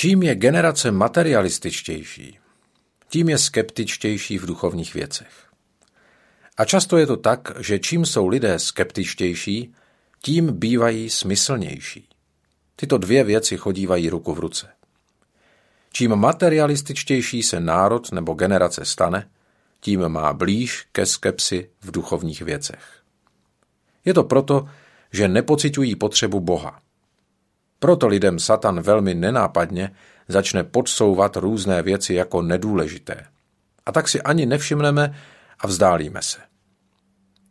Čím je generace materialističtější, tím je skeptičtější v duchovních věcech. A často je to tak, že čím jsou lidé skeptičtější, tím bývají smyslnější. Tyto dvě věci chodívají ruku v ruce. Čím materialističtější se národ nebo generace stane, tím má blíž ke skepsi v duchovních věcech. Je to proto, že nepocitují potřebu Boha. Proto lidem Satan velmi nenápadně začne podsouvat různé věci jako nedůležité. A tak si ani nevšimneme a vzdálíme se.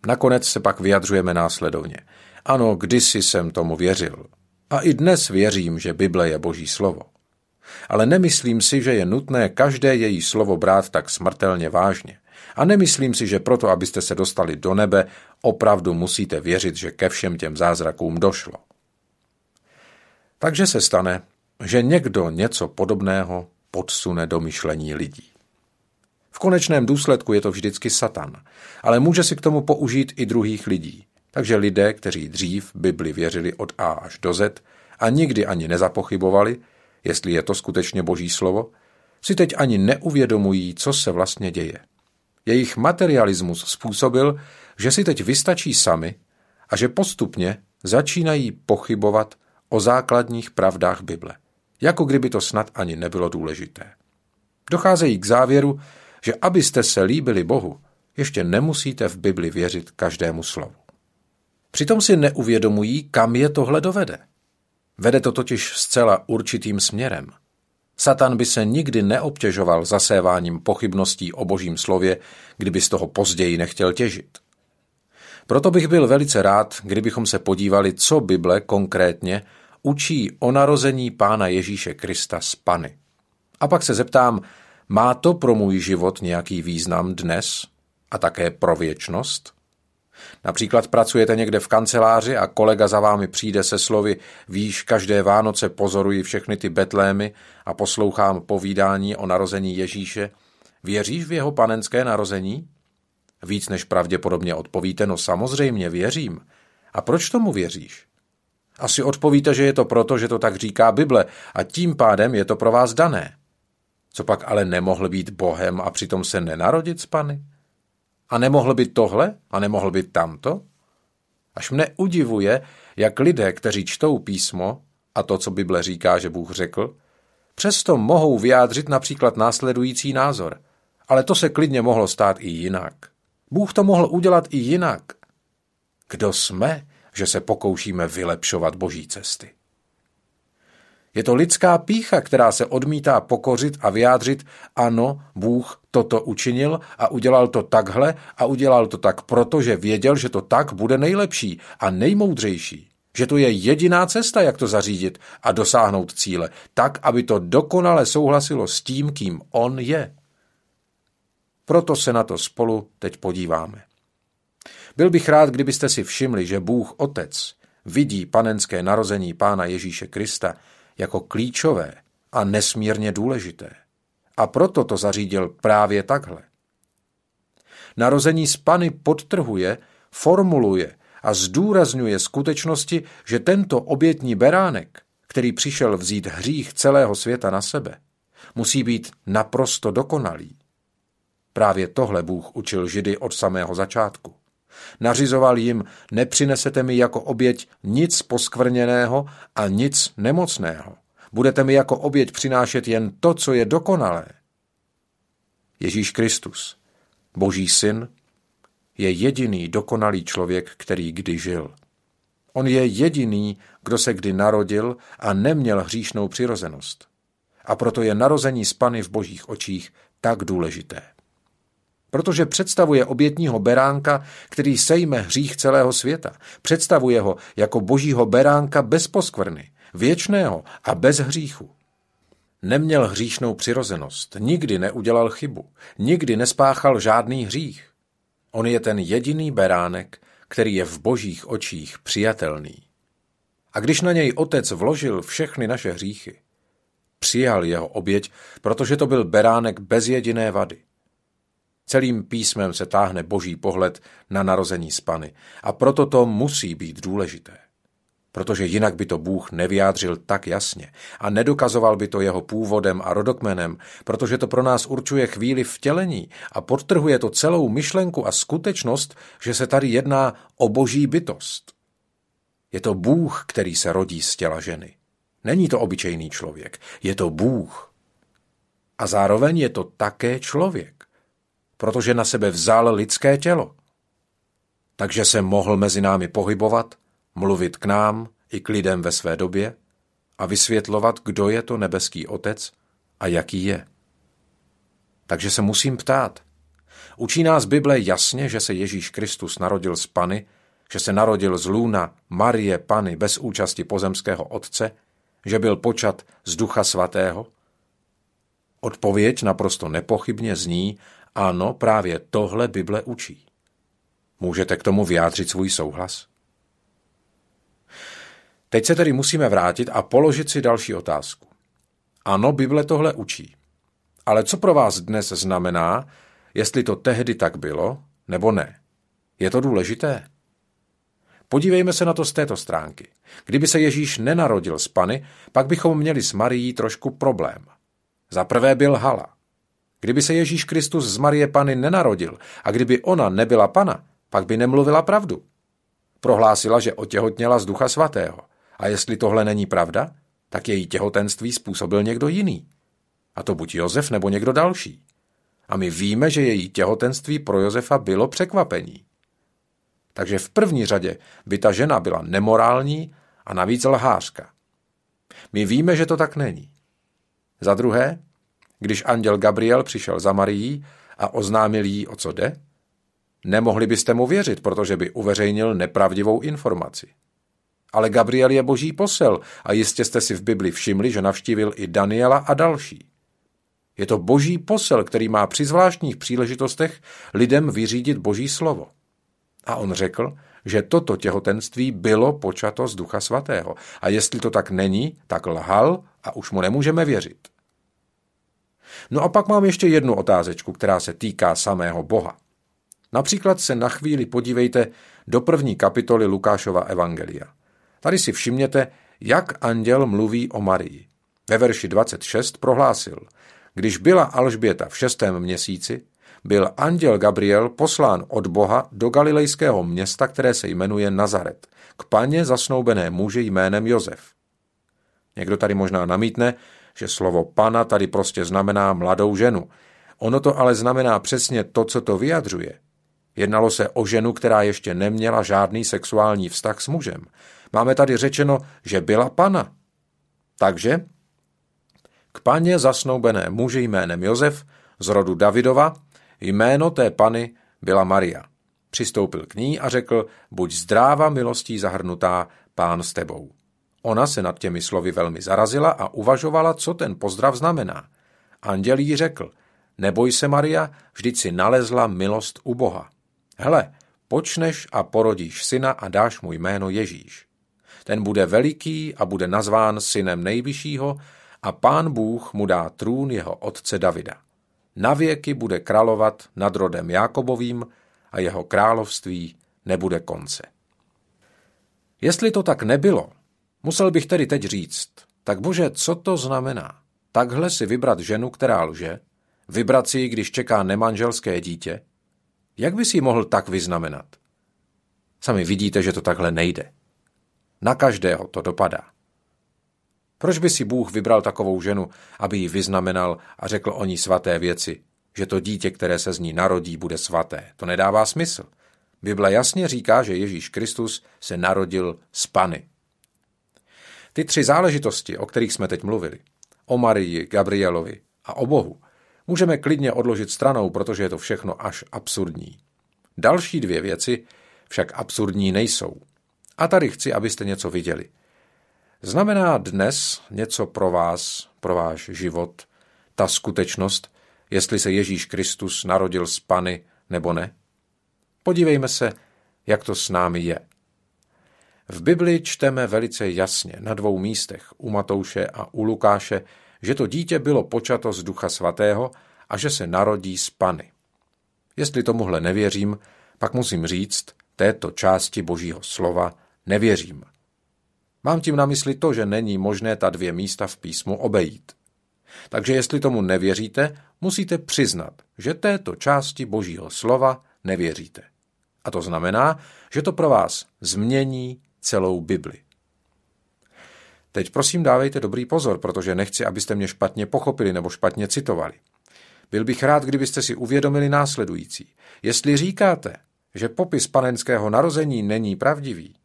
Nakonec se pak vyjadřujeme následovně. Ano, kdysi jsem tomu věřil. A i dnes věřím, že Bible je boží slovo. Ale nemyslím si, že je nutné každé její slovo brát tak smrtelně vážně. A nemyslím si, že proto, abyste se dostali do nebe, opravdu musíte věřit, že ke všem těm zázrakům došlo. Takže se stane, že někdo něco podobného podsune do myšlení lidí. V konečném důsledku je to vždycky Satan, ale může si k tomu použít i druhých lidí. Takže lidé, kteří dřív Bibli věřili od A až do Z a nikdy ani nezapochybovali, jestli je to skutečně boží slovo, si teď ani neuvědomují, co se vlastně děje. Jejich materialismus způsobil, že si teď vystačí sami a že postupně začínají pochybovat o základních pravdách Bible, jako kdyby to snad ani nebylo důležité. Docházejí k závěru, že abyste se líbili Bohu, ještě nemusíte v Bibli věřit každému slovu. Přitom si neuvědomují, kam je tohle dovede. Vede to totiž zcela určitým směrem. Satan by se nikdy neobtěžoval zaséváním pochybností o božím slově, kdyby z toho později nechtěl těžit. Proto bych byl velice rád, kdybychom se podívali, co Bible konkrétně učí o narození Pána Ježíše Krista z Pany. A pak se zeptám, má to pro můj život nějaký význam dnes a také pro věčnost? Například pracujete někde v kanceláři a kolega za vámi přijde se slovy víš, každé Vánoce pozoruji všechny ty betlémy a poslouchám povídání o narození Ježíše. Věříš v jeho panenské narození? Víc než pravděpodobně odpovíte, no samozřejmě věřím. A proč tomu věříš? Asi odpovíte, že je to proto, že to tak říká Bible a tím pádem je to pro vás dané. Co pak ale nemohl být Bohem a přitom se nenarodit z Pany? A nemohl být tohle a nemohl být tamto? Až mne udivuje, jak lidé, kteří čtou písmo a to, co Bible říká, že Bůh řekl, přesto mohou vyjádřit například následující názor. Ale to se klidně mohlo stát i jinak. Bůh to mohl udělat i jinak. Kdo jsme, že se pokoušíme vylepšovat boží cesty? Je to lidská pícha, která se odmítá pokořit a vyjádřit, ano, Bůh toto učinil a udělal to takhle a udělal to tak proto, že věděl, že to tak bude nejlepší a nejmoudřejší. Že to je jediná cesta, jak to zařídit a dosáhnout cíle, tak, aby to dokonale souhlasilo s tím, kým on je. Proto se na to spolu teď podíváme. Byl bych rád, kdybyste si všimli, že Bůh Otec vidí panenské narození Pána Ježíše Krista jako klíčové a nesmírně důležité. A proto to zařídil právě takhle. Narození z Pany podtrhuje, formuluje a zdůrazňuje skutečnosti, že tento obětní beránek, který přišel vzít hřích celého světa na sebe, musí být naprosto dokonalý. Právě tohle Bůh učil Židy od samého začátku. Nařizoval jim, nepřinesete mi jako oběť nic poskvrněného a nic nemocného. Budete mi jako oběť přinášet jen to, co je dokonalé. Ježíš Kristus, Boží syn, je jediný dokonalý člověk, který kdy žil. On je jediný, kdo se kdy narodil a neměl hříšnou přirozenost. A proto je narození z Pany v božích očích tak důležité protože představuje obětního beránka, který sejme hřích celého světa. Představuje ho jako božího beránka bez poskvrny, věčného a bez hříchu. Neměl hříšnou přirozenost, nikdy neudělal chybu, nikdy nespáchal žádný hřích. On je ten jediný beránek, který je v božích očích přijatelný. A když na něj otec vložil všechny naše hříchy, přijal jeho oběť, protože to byl beránek bez jediné vady. Celým písmem se táhne boží pohled na narození z Pany a proto to musí být důležité. protože jinak by to Bůh nevyjádřil tak jasně a nedokazoval by to jeho původem a rodokmenem, protože to pro nás určuje chvíli vtělení a podtrhuje to celou myšlenku a skutečnost, že se tady jedná o boží bytost. Je to Bůh, který se rodí z těla ženy. Není to obyčejný člověk, je to Bůh. A zároveň je to také člověk, protože na sebe vzal lidské tělo. Takže se mohl mezi námi pohybovat, mluvit k nám i k lidem ve své době a vysvětlovat, kdo je to nebeský otec a jaký je. Takže se musím ptát. Učí nás Bible jasně, že se Ježíš Kristus narodil z Pany, že se narodil z Luna Marie Pany bez účasti pozemského otce, že byl počat z Ducha Svatého? Odpověď naprosto nepochybně zní, ano, právě tohle Bible učí. Můžete k tomu vyjádřit svůj souhlas? Teď se tedy musíme vrátit a položit si další otázku. Ano, Bible tohle učí. Ale co pro vás dnes znamená, jestli to tehdy tak bylo, nebo ne? Je to důležité? Podívejme se na to z této stránky. Kdyby se Ježíš nenarodil z Pany, pak bychom měli s Marií trošku problém. Za prvé byl hala. Kdyby se Ježíš Kristus z Marie Pany nenarodil a kdyby ona nebyla Pana, pak by nemluvila pravdu. Prohlásila, že otěhotněla z Ducha Svatého. A jestli tohle není pravda, tak její těhotenství způsobil někdo jiný. A to buď Josef nebo někdo další. A my víme, že její těhotenství pro Josefa bylo překvapení. Takže v první řadě by ta žena byla nemorální a navíc lhářka. My víme, že to tak není. Za druhé, když anděl Gabriel přišel za Marií a oznámil jí, o co jde, nemohli byste mu věřit, protože by uveřejnil nepravdivou informaci. Ale Gabriel je boží posel a jistě jste si v Bibli všimli, že navštívil i Daniela a další. Je to boží posel, který má při zvláštních příležitostech lidem vyřídit boží slovo. A on řekl, že toto těhotenství bylo počato z Ducha Svatého. A jestli to tak není, tak lhal a už mu nemůžeme věřit. No a pak mám ještě jednu otázečku, která se týká samého Boha. Například se na chvíli podívejte do první kapitoly Lukášova Evangelia. Tady si všimněte, jak anděl mluví o Marii. Ve verši 26 prohlásil, když byla Alžběta v šestém měsíci, byl anděl Gabriel poslán od Boha do galilejského města, které se jmenuje Nazaret, k paně zasnoubené muži jménem Josef. Někdo tady možná namítne, že slovo pana tady prostě znamená mladou ženu. Ono to ale znamená přesně to, co to vyjadřuje. Jednalo se o ženu, která ještě neměla žádný sexuální vztah s mužem. Máme tady řečeno, že byla pana. Takže k paně zasnoubené muži jménem Josef z rodu Davidova Jméno té pany byla Maria. Přistoupil k ní a řekl, buď zdráva milostí zahrnutá, pán s tebou. Ona se nad těmi slovy velmi zarazila a uvažovala, co ten pozdrav znamená. Anděl jí řekl, neboj se, Maria, vždyť si nalezla milost u Boha. Hele, počneš a porodíš syna a dáš mu jméno Ježíš. Ten bude veliký a bude nazván synem nejvyššího a pán Bůh mu dá trůn jeho otce Davida navěky bude královat nad rodem Jákobovým a jeho království nebude konce. Jestli to tak nebylo, musel bych tedy teď říct, tak bože, co to znamená? Takhle si vybrat ženu, která lže, vybrat si ji, když čeká nemanželské dítě? Jak by si ji mohl tak vyznamenat? Sami vidíte, že to takhle nejde. Na každého to dopadá. Proč by si Bůh vybral takovou ženu, aby ji vyznamenal a řekl o ní svaté věci, že to dítě, které se z ní narodí, bude svaté? To nedává smysl. Bible jasně říká, že Ježíš Kristus se narodil z Pany. Ty tři záležitosti, o kterých jsme teď mluvili, o Marii, Gabrielovi a o Bohu, můžeme klidně odložit stranou, protože je to všechno až absurdní. Další dvě věci však absurdní nejsou. A tady chci, abyste něco viděli. Znamená dnes něco pro vás, pro váš život, ta skutečnost, jestli se Ježíš Kristus narodil z Pany nebo ne? Podívejme se, jak to s námi je. V Bibli čteme velice jasně na dvou místech, u Matouše a u Lukáše, že to dítě bylo počato z Ducha Svatého a že se narodí z Pany. Jestli tomuhle nevěřím, pak musím říct, této části Božího slova nevěřím. Mám tím na mysli to, že není možné ta dvě místa v písmu obejít. Takže jestli tomu nevěříte, musíte přiznat, že této části Božího slova nevěříte. A to znamená, že to pro vás změní celou Bibli. Teď prosím dávejte dobrý pozor, protože nechci, abyste mě špatně pochopili nebo špatně citovali. Byl bych rád, kdybyste si uvědomili následující. Jestli říkáte, že popis panenského narození není pravdivý,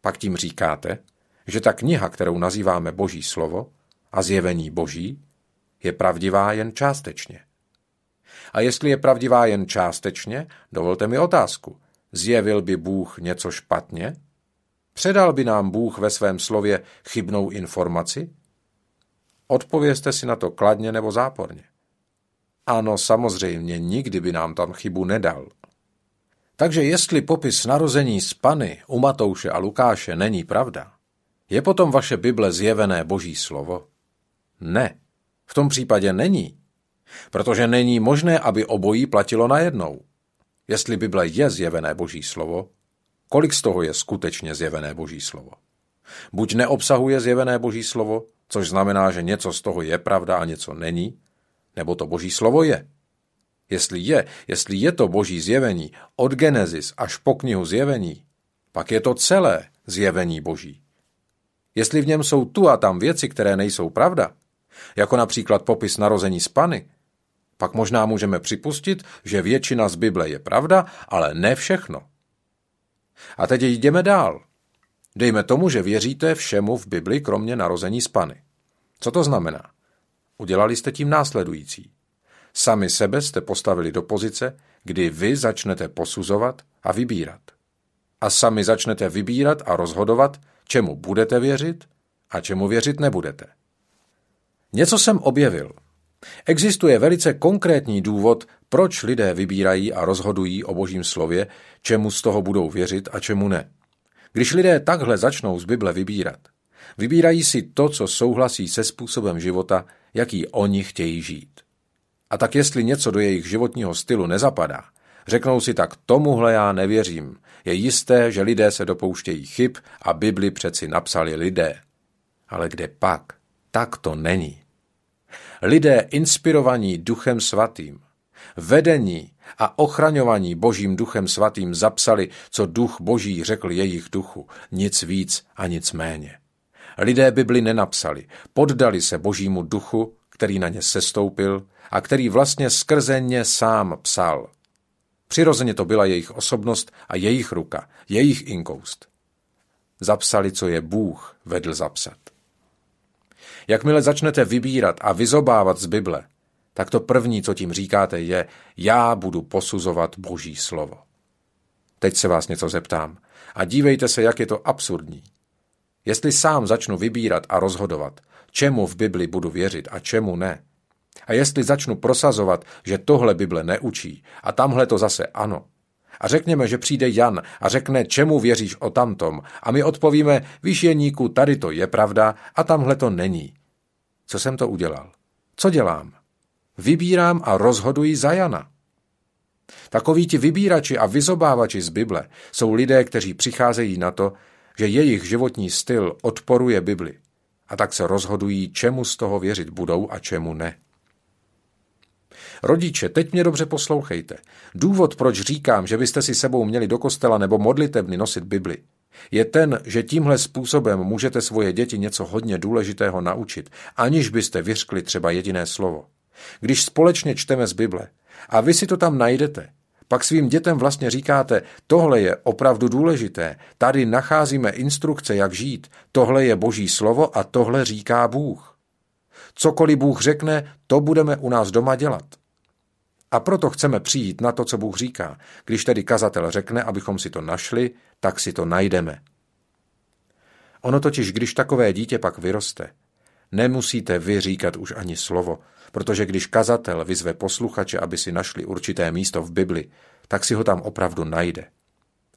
pak tím říkáte, že ta kniha, kterou nazýváme Boží slovo a zjevení Boží, je pravdivá jen částečně. A jestli je pravdivá jen částečně, dovolte mi otázku. Zjevil by Bůh něco špatně? Předal by nám Bůh ve svém slově chybnou informaci? Odpovězte si na to kladně nebo záporně. Ano, samozřejmě, nikdy by nám tam chybu nedal. Takže jestli popis narození z Pany u Matouše a Lukáše není pravda, je potom vaše Bible zjevené Boží slovo? Ne, v tom případě není, protože není možné, aby obojí platilo najednou. Jestli Bible je zjevené Boží slovo, kolik z toho je skutečně zjevené Boží slovo? Buď neobsahuje zjevené Boží slovo, což znamená, že něco z toho je pravda a něco není, nebo to Boží slovo je. Jestli je, jestli je to Boží zjevení od Genesis až po knihu zjevení, pak je to celé zjevení Boží. Jestli v něm jsou tu a tam věci, které nejsou pravda, jako například popis narození z Pany, pak možná můžeme připustit, že většina z Bible je pravda, ale ne všechno. A teď jdeme dál. Dejme tomu, že věříte všemu v Bibli, kromě narození z Pany. Co to znamená? Udělali jste tím následující. Sami sebe jste postavili do pozice, kdy vy začnete posuzovat a vybírat. A sami začnete vybírat a rozhodovat, čemu budete věřit a čemu věřit nebudete. Něco jsem objevil. Existuje velice konkrétní důvod, proč lidé vybírají a rozhodují o božím slově, čemu z toho budou věřit a čemu ne. Když lidé takhle začnou z Bible vybírat, vybírají si to, co souhlasí se způsobem života, jaký oni chtějí žít. A tak jestli něco do jejich životního stylu nezapadá, řeknou si tak tomuhle já nevěřím. Je jisté, že lidé se dopouštějí chyb a Bibli přeci napsali lidé. Ale kde pak? Tak to není. Lidé inspirovaní duchem svatým, vedení a ochraňovaní božím duchem svatým zapsali, co duch boží řekl jejich duchu, nic víc a nic méně. Lidé Bibli nenapsali, poddali se božímu duchu, který na ně sestoupil a který vlastně skrze ně sám psal. Přirozeně to byla jejich osobnost a jejich ruka, jejich inkoust. Zapsali, co je Bůh vedl zapsat. Jakmile začnete vybírat a vyzobávat z Bible, tak to první, co tím říkáte, je, já budu posuzovat Boží slovo. Teď se vás něco zeptám a dívejte se, jak je to absurdní. Jestli sám začnu vybírat a rozhodovat, čemu v Bibli budu věřit a čemu ne, a jestli začnu prosazovat, že tohle Bible neučí a tamhle to zase ano, a řekněme, že přijde Jan a řekne, čemu věříš o tamtom, a my odpovíme, víš Jeníku, tady to je pravda a tamhle to není. Co jsem to udělal? Co dělám? Vybírám a rozhoduji za Jana. Takoví ti vybírači a vyzobávači z Bible jsou lidé, kteří přicházejí na to, že jejich životní styl odporuje Bibli a tak se rozhodují, čemu z toho věřit budou a čemu ne. Rodiče, teď mě dobře poslouchejte. Důvod, proč říkám, že byste si sebou měli do kostela nebo modlitebny nosit Bibli, je ten, že tímhle způsobem můžete svoje děti něco hodně důležitého naučit, aniž byste vyřkli třeba jediné slovo. Když společně čteme z Bible a vy si to tam najdete, pak svým dětem vlastně říkáte, tohle je opravdu důležité, tady nacházíme instrukce, jak žít, tohle je boží slovo a tohle říká Bůh. Cokoliv Bůh řekne, to budeme u nás doma dělat. A proto chceme přijít na to, co Bůh říká. Když tedy kazatel řekne, abychom si to našli, tak si to najdeme. Ono totiž, když takové dítě pak vyroste, nemusíte vy říkat už ani slovo, protože když kazatel vyzve posluchače, aby si našli určité místo v Bibli, tak si ho tam opravdu najde.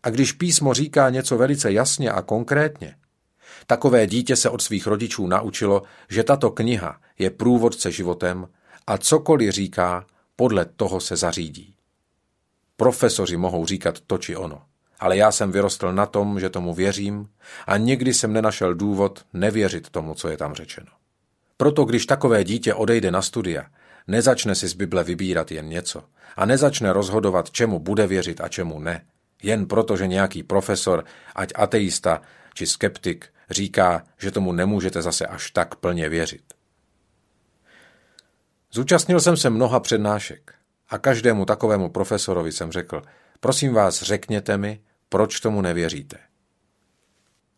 A když písmo říká něco velice jasně a konkrétně, takové dítě se od svých rodičů naučilo, že tato kniha je průvodce životem a cokoliv říká, podle toho se zařídí. Profesoři mohou říkat to či ono, ale já jsem vyrostl na tom, že tomu věřím a nikdy jsem nenašel důvod nevěřit tomu, co je tam řečeno. Proto když takové dítě odejde na studia, nezačne si z Bible vybírat jen něco a nezačne rozhodovat, čemu bude věřit a čemu ne, jen proto, že nějaký profesor, ať ateista či skeptik, říká, že tomu nemůžete zase až tak plně věřit. Zúčastnil jsem se mnoha přednášek a každému takovému profesorovi jsem řekl, prosím vás, řekněte mi, proč tomu nevěříte.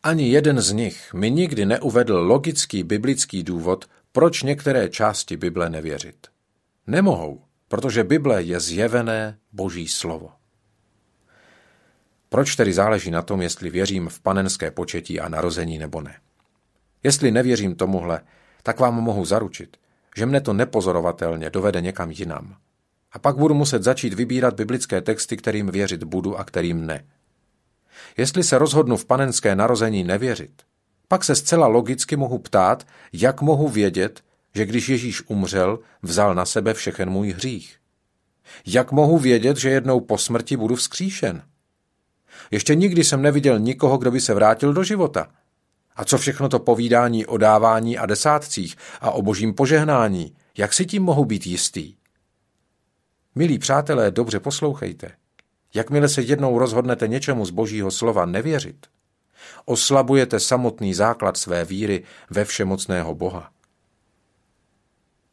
Ani jeden z nich mi nikdy neuvedl logický biblický důvod, proč některé části Bible nevěřit. Nemohou, protože Bible je zjevené Boží slovo. Proč tedy záleží na tom, jestli věřím v panenské početí a narození nebo ne? Jestli nevěřím tomuhle, tak vám mohu zaručit, že mne to nepozorovatelně dovede někam jinam. A pak budu muset začít vybírat biblické texty, kterým věřit budu a kterým ne. Jestli se rozhodnu v panenské narození nevěřit, pak se zcela logicky mohu ptát, jak mohu vědět, že když Ježíš umřel, vzal na sebe všechen můj hřích. Jak mohu vědět, že jednou po smrti budu vzkříšen? Ještě nikdy jsem neviděl nikoho, kdo by se vrátil do života. A co všechno to povídání o dávání a desátcích a o božím požehnání, jak si tím mohu být jistý? Milí přátelé, dobře poslouchejte. Jakmile se jednou rozhodnete něčemu z božího slova nevěřit, oslabujete samotný základ své víry ve všemocného Boha.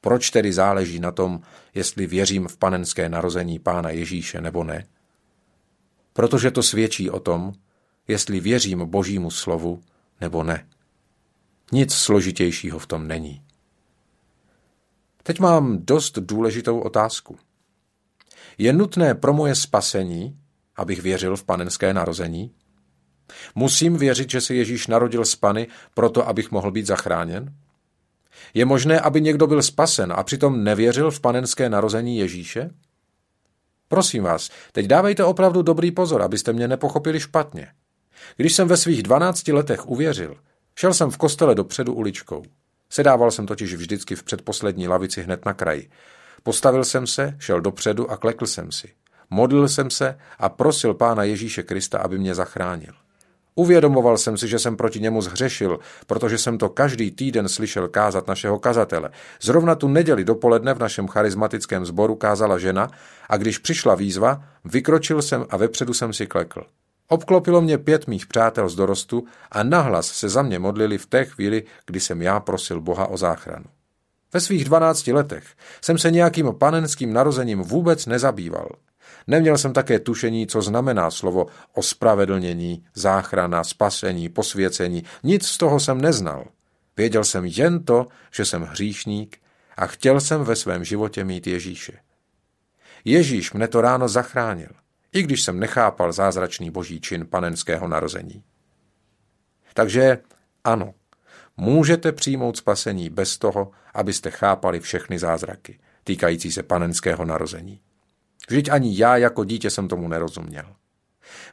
Proč tedy záleží na tom, jestli věřím v panenské narození Pána Ježíše nebo ne? Protože to svědčí o tom, jestli věřím Božímu slovu nebo ne. Nic složitějšího v tom není. Teď mám dost důležitou otázku. Je nutné pro moje spasení, abych věřil v panenské narození? Musím věřit, že se Ježíš narodil z Pany, proto abych mohl být zachráněn? Je možné, aby někdo byl spasen a přitom nevěřil v panenské narození Ježíše? Prosím vás, teď dávejte opravdu dobrý pozor, abyste mě nepochopili špatně. Když jsem ve svých 12 letech uvěřil, šel jsem v kostele dopředu uličkou. Sedával jsem totiž vždycky v předposlední lavici hned na kraji. Postavil jsem se, šel dopředu a klekl jsem si. Modlil jsem se a prosil Pána Ježíše Krista, aby mě zachránil. Uvědomoval jsem si, že jsem proti němu zhřešil, protože jsem to každý týden slyšel kázat našeho kazatele. Zrovna tu neděli dopoledne v našem charismatickém sboru kázala žena a když přišla výzva, vykročil jsem a vepředu jsem si klekl. Obklopilo mě pět mých přátel z dorostu a nahlas se za mě modlili v té chvíli, kdy jsem já prosil Boha o záchranu. Ve svých dvanácti letech jsem se nějakým panenským narozením vůbec nezabýval. Neměl jsem také tušení, co znamená slovo ospravedlnění, záchrana, spasení, posvěcení. Nic z toho jsem neznal. Věděl jsem jen to, že jsem hříšník a chtěl jsem ve svém životě mít Ježíše. Ježíš mne to ráno zachránil, i když jsem nechápal zázračný boží čin panenského narození. Takže ano, můžete přijmout spasení bez toho, abyste chápali všechny zázraky týkající se panenského narození. Vždyť ani já jako dítě jsem tomu nerozuměl.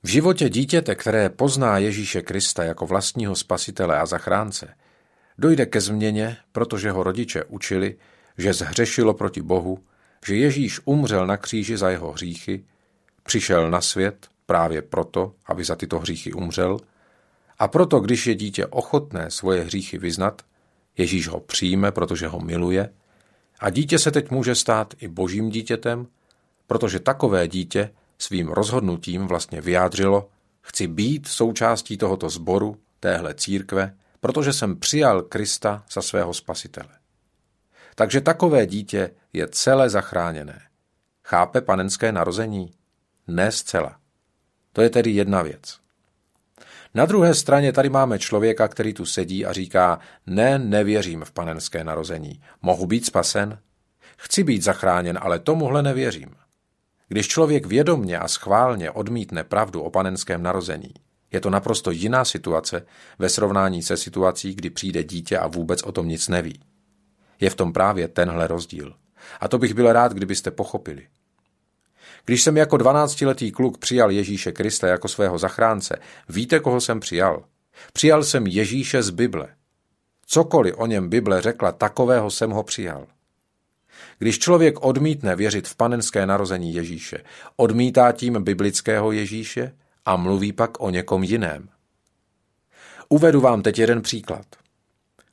V životě dítěte, které pozná Ježíše Krista jako vlastního spasitele a zachránce, dojde ke změně, protože ho rodiče učili, že zhřešilo proti Bohu, že Ježíš umřel na kříži za jeho hříchy, přišel na svět právě proto, aby za tyto hříchy umřel, a proto, když je dítě ochotné svoje hříchy vyznat, Ježíš ho přijme, protože ho miluje, a dítě se teď může stát i božím dítětem, protože takové dítě svým rozhodnutím vlastně vyjádřilo, chci být součástí tohoto sboru, téhle církve, protože jsem přijal Krista za svého spasitele. Takže takové dítě je celé zachráněné. Chápe panenské narození? Ne zcela. To je tedy jedna věc. Na druhé straně tady máme člověka, který tu sedí a říká, ne, nevěřím v panenské narození. Mohu být spasen? Chci být zachráněn, ale tomuhle nevěřím. Když člověk vědomně a schválně odmítne pravdu o panenském narození, je to naprosto jiná situace ve srovnání se situací, kdy přijde dítě a vůbec o tom nic neví. Je v tom právě tenhle rozdíl. A to bych byl rád, kdybyste pochopili. Když jsem jako 12-letý kluk přijal Ježíše Krista jako svého zachránce, víte, koho jsem přijal? Přijal jsem Ježíše z Bible. Cokoliv o něm Bible řekla, takového jsem ho přijal. Když člověk odmítne věřit v panenské narození Ježíše, odmítá tím biblického Ježíše a mluví pak o někom jiném. Uvedu vám teď jeden příklad.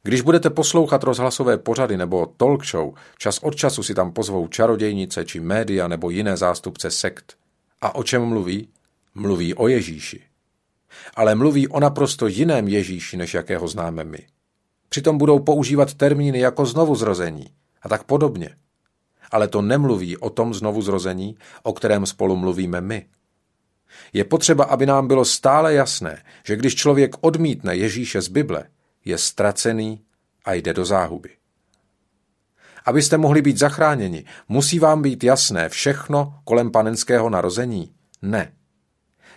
Když budete poslouchat rozhlasové pořady nebo talk show, čas od času si tam pozvou čarodějnice či média nebo jiné zástupce sekt. A o čem mluví? Mluví o Ježíši. Ale mluví o naprosto jiném Ježíši, než jakého známe my. Přitom budou používat termíny jako znovuzrození a tak podobně. Ale to nemluví o tom znovuzrození, o kterém spolu mluvíme my. Je potřeba, aby nám bylo stále jasné, že když člověk odmítne Ježíše z Bible, je ztracený a jde do záhuby. Abyste mohli být zachráněni, musí vám být jasné všechno kolem panenského narození? Ne.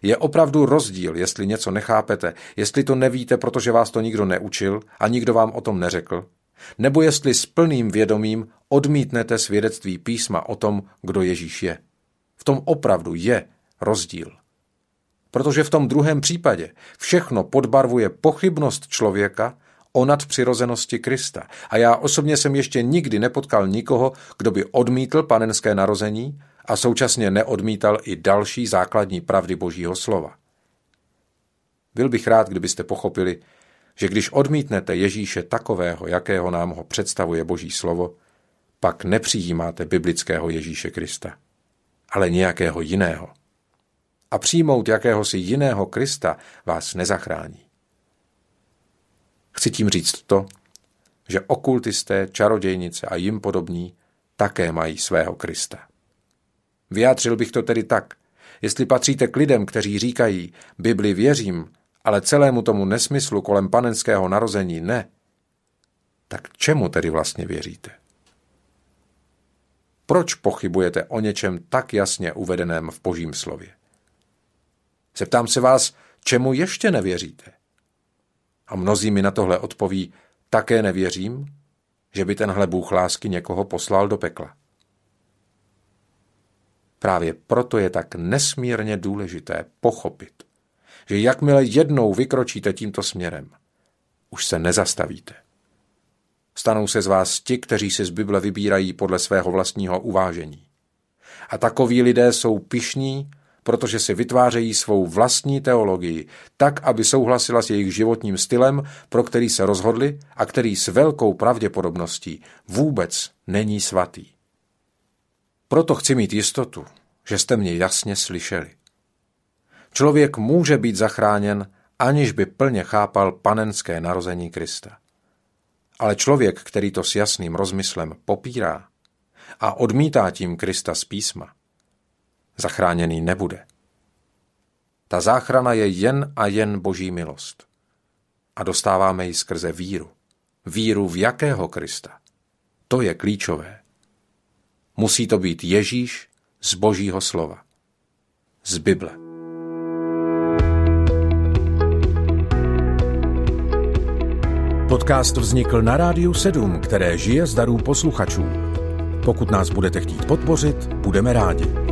Je opravdu rozdíl, jestli něco nechápete, jestli to nevíte, protože vás to nikdo neučil a nikdo vám o tom neřekl, nebo jestli s plným vědomím odmítnete svědectví písma o tom, kdo Ježíš je. V tom opravdu je rozdíl. Protože v tom druhém případě všechno podbarvuje pochybnost člověka o nadpřirozenosti Krista. A já osobně jsem ještě nikdy nepotkal nikoho, kdo by odmítl panenské narození a současně neodmítal i další základní pravdy Božího slova. Byl bych rád, kdybyste pochopili, že když odmítnete Ježíše takového, jakého nám ho představuje Boží slovo, pak nepřijímáte biblického Ježíše Krista, ale nějakého jiného. A přijmout jakéhosi jiného Krista vás nezachrání. Chci tím říct to, že okultisté, čarodějnice a jim podobní také mají svého Krista. Vyjádřil bych to tedy tak. Jestli patříte k lidem, kteří říkají, Bibli věřím, ale celému tomu nesmyslu kolem panenského narození ne, tak čemu tedy vlastně věříte? Proč pochybujete o něčem tak jasně uvedeném v božím slově? Zeptám se vás, čemu ještě nevěříte? A mnozí mi na tohle odpoví, také nevěřím, že by tenhle Bůh lásky někoho poslal do pekla. Právě proto je tak nesmírně důležité pochopit, že jakmile jednou vykročíte tímto směrem, už se nezastavíte. Stanou se z vás ti, kteří si z Bible vybírají podle svého vlastního uvážení. A takoví lidé jsou pišní protože si vytvářejí svou vlastní teologii, tak, aby souhlasila s jejich životním stylem, pro který se rozhodli a který s velkou pravděpodobností vůbec není svatý. Proto chci mít jistotu, že jste mě jasně slyšeli. Člověk může být zachráněn, aniž by plně chápal panenské narození Krista. Ale člověk, který to s jasným rozmyslem popírá a odmítá tím Krista z písma, zachráněný nebude. Ta záchrana je jen a jen boží milost. A dostáváme ji skrze víru. Víru v jakého Krista? To je klíčové. Musí to být Ježíš z božího slova. Z Bible. Podcast vznikl na Rádiu 7, které žije z darů posluchačů. Pokud nás budete chtít podpořit, budeme rádi.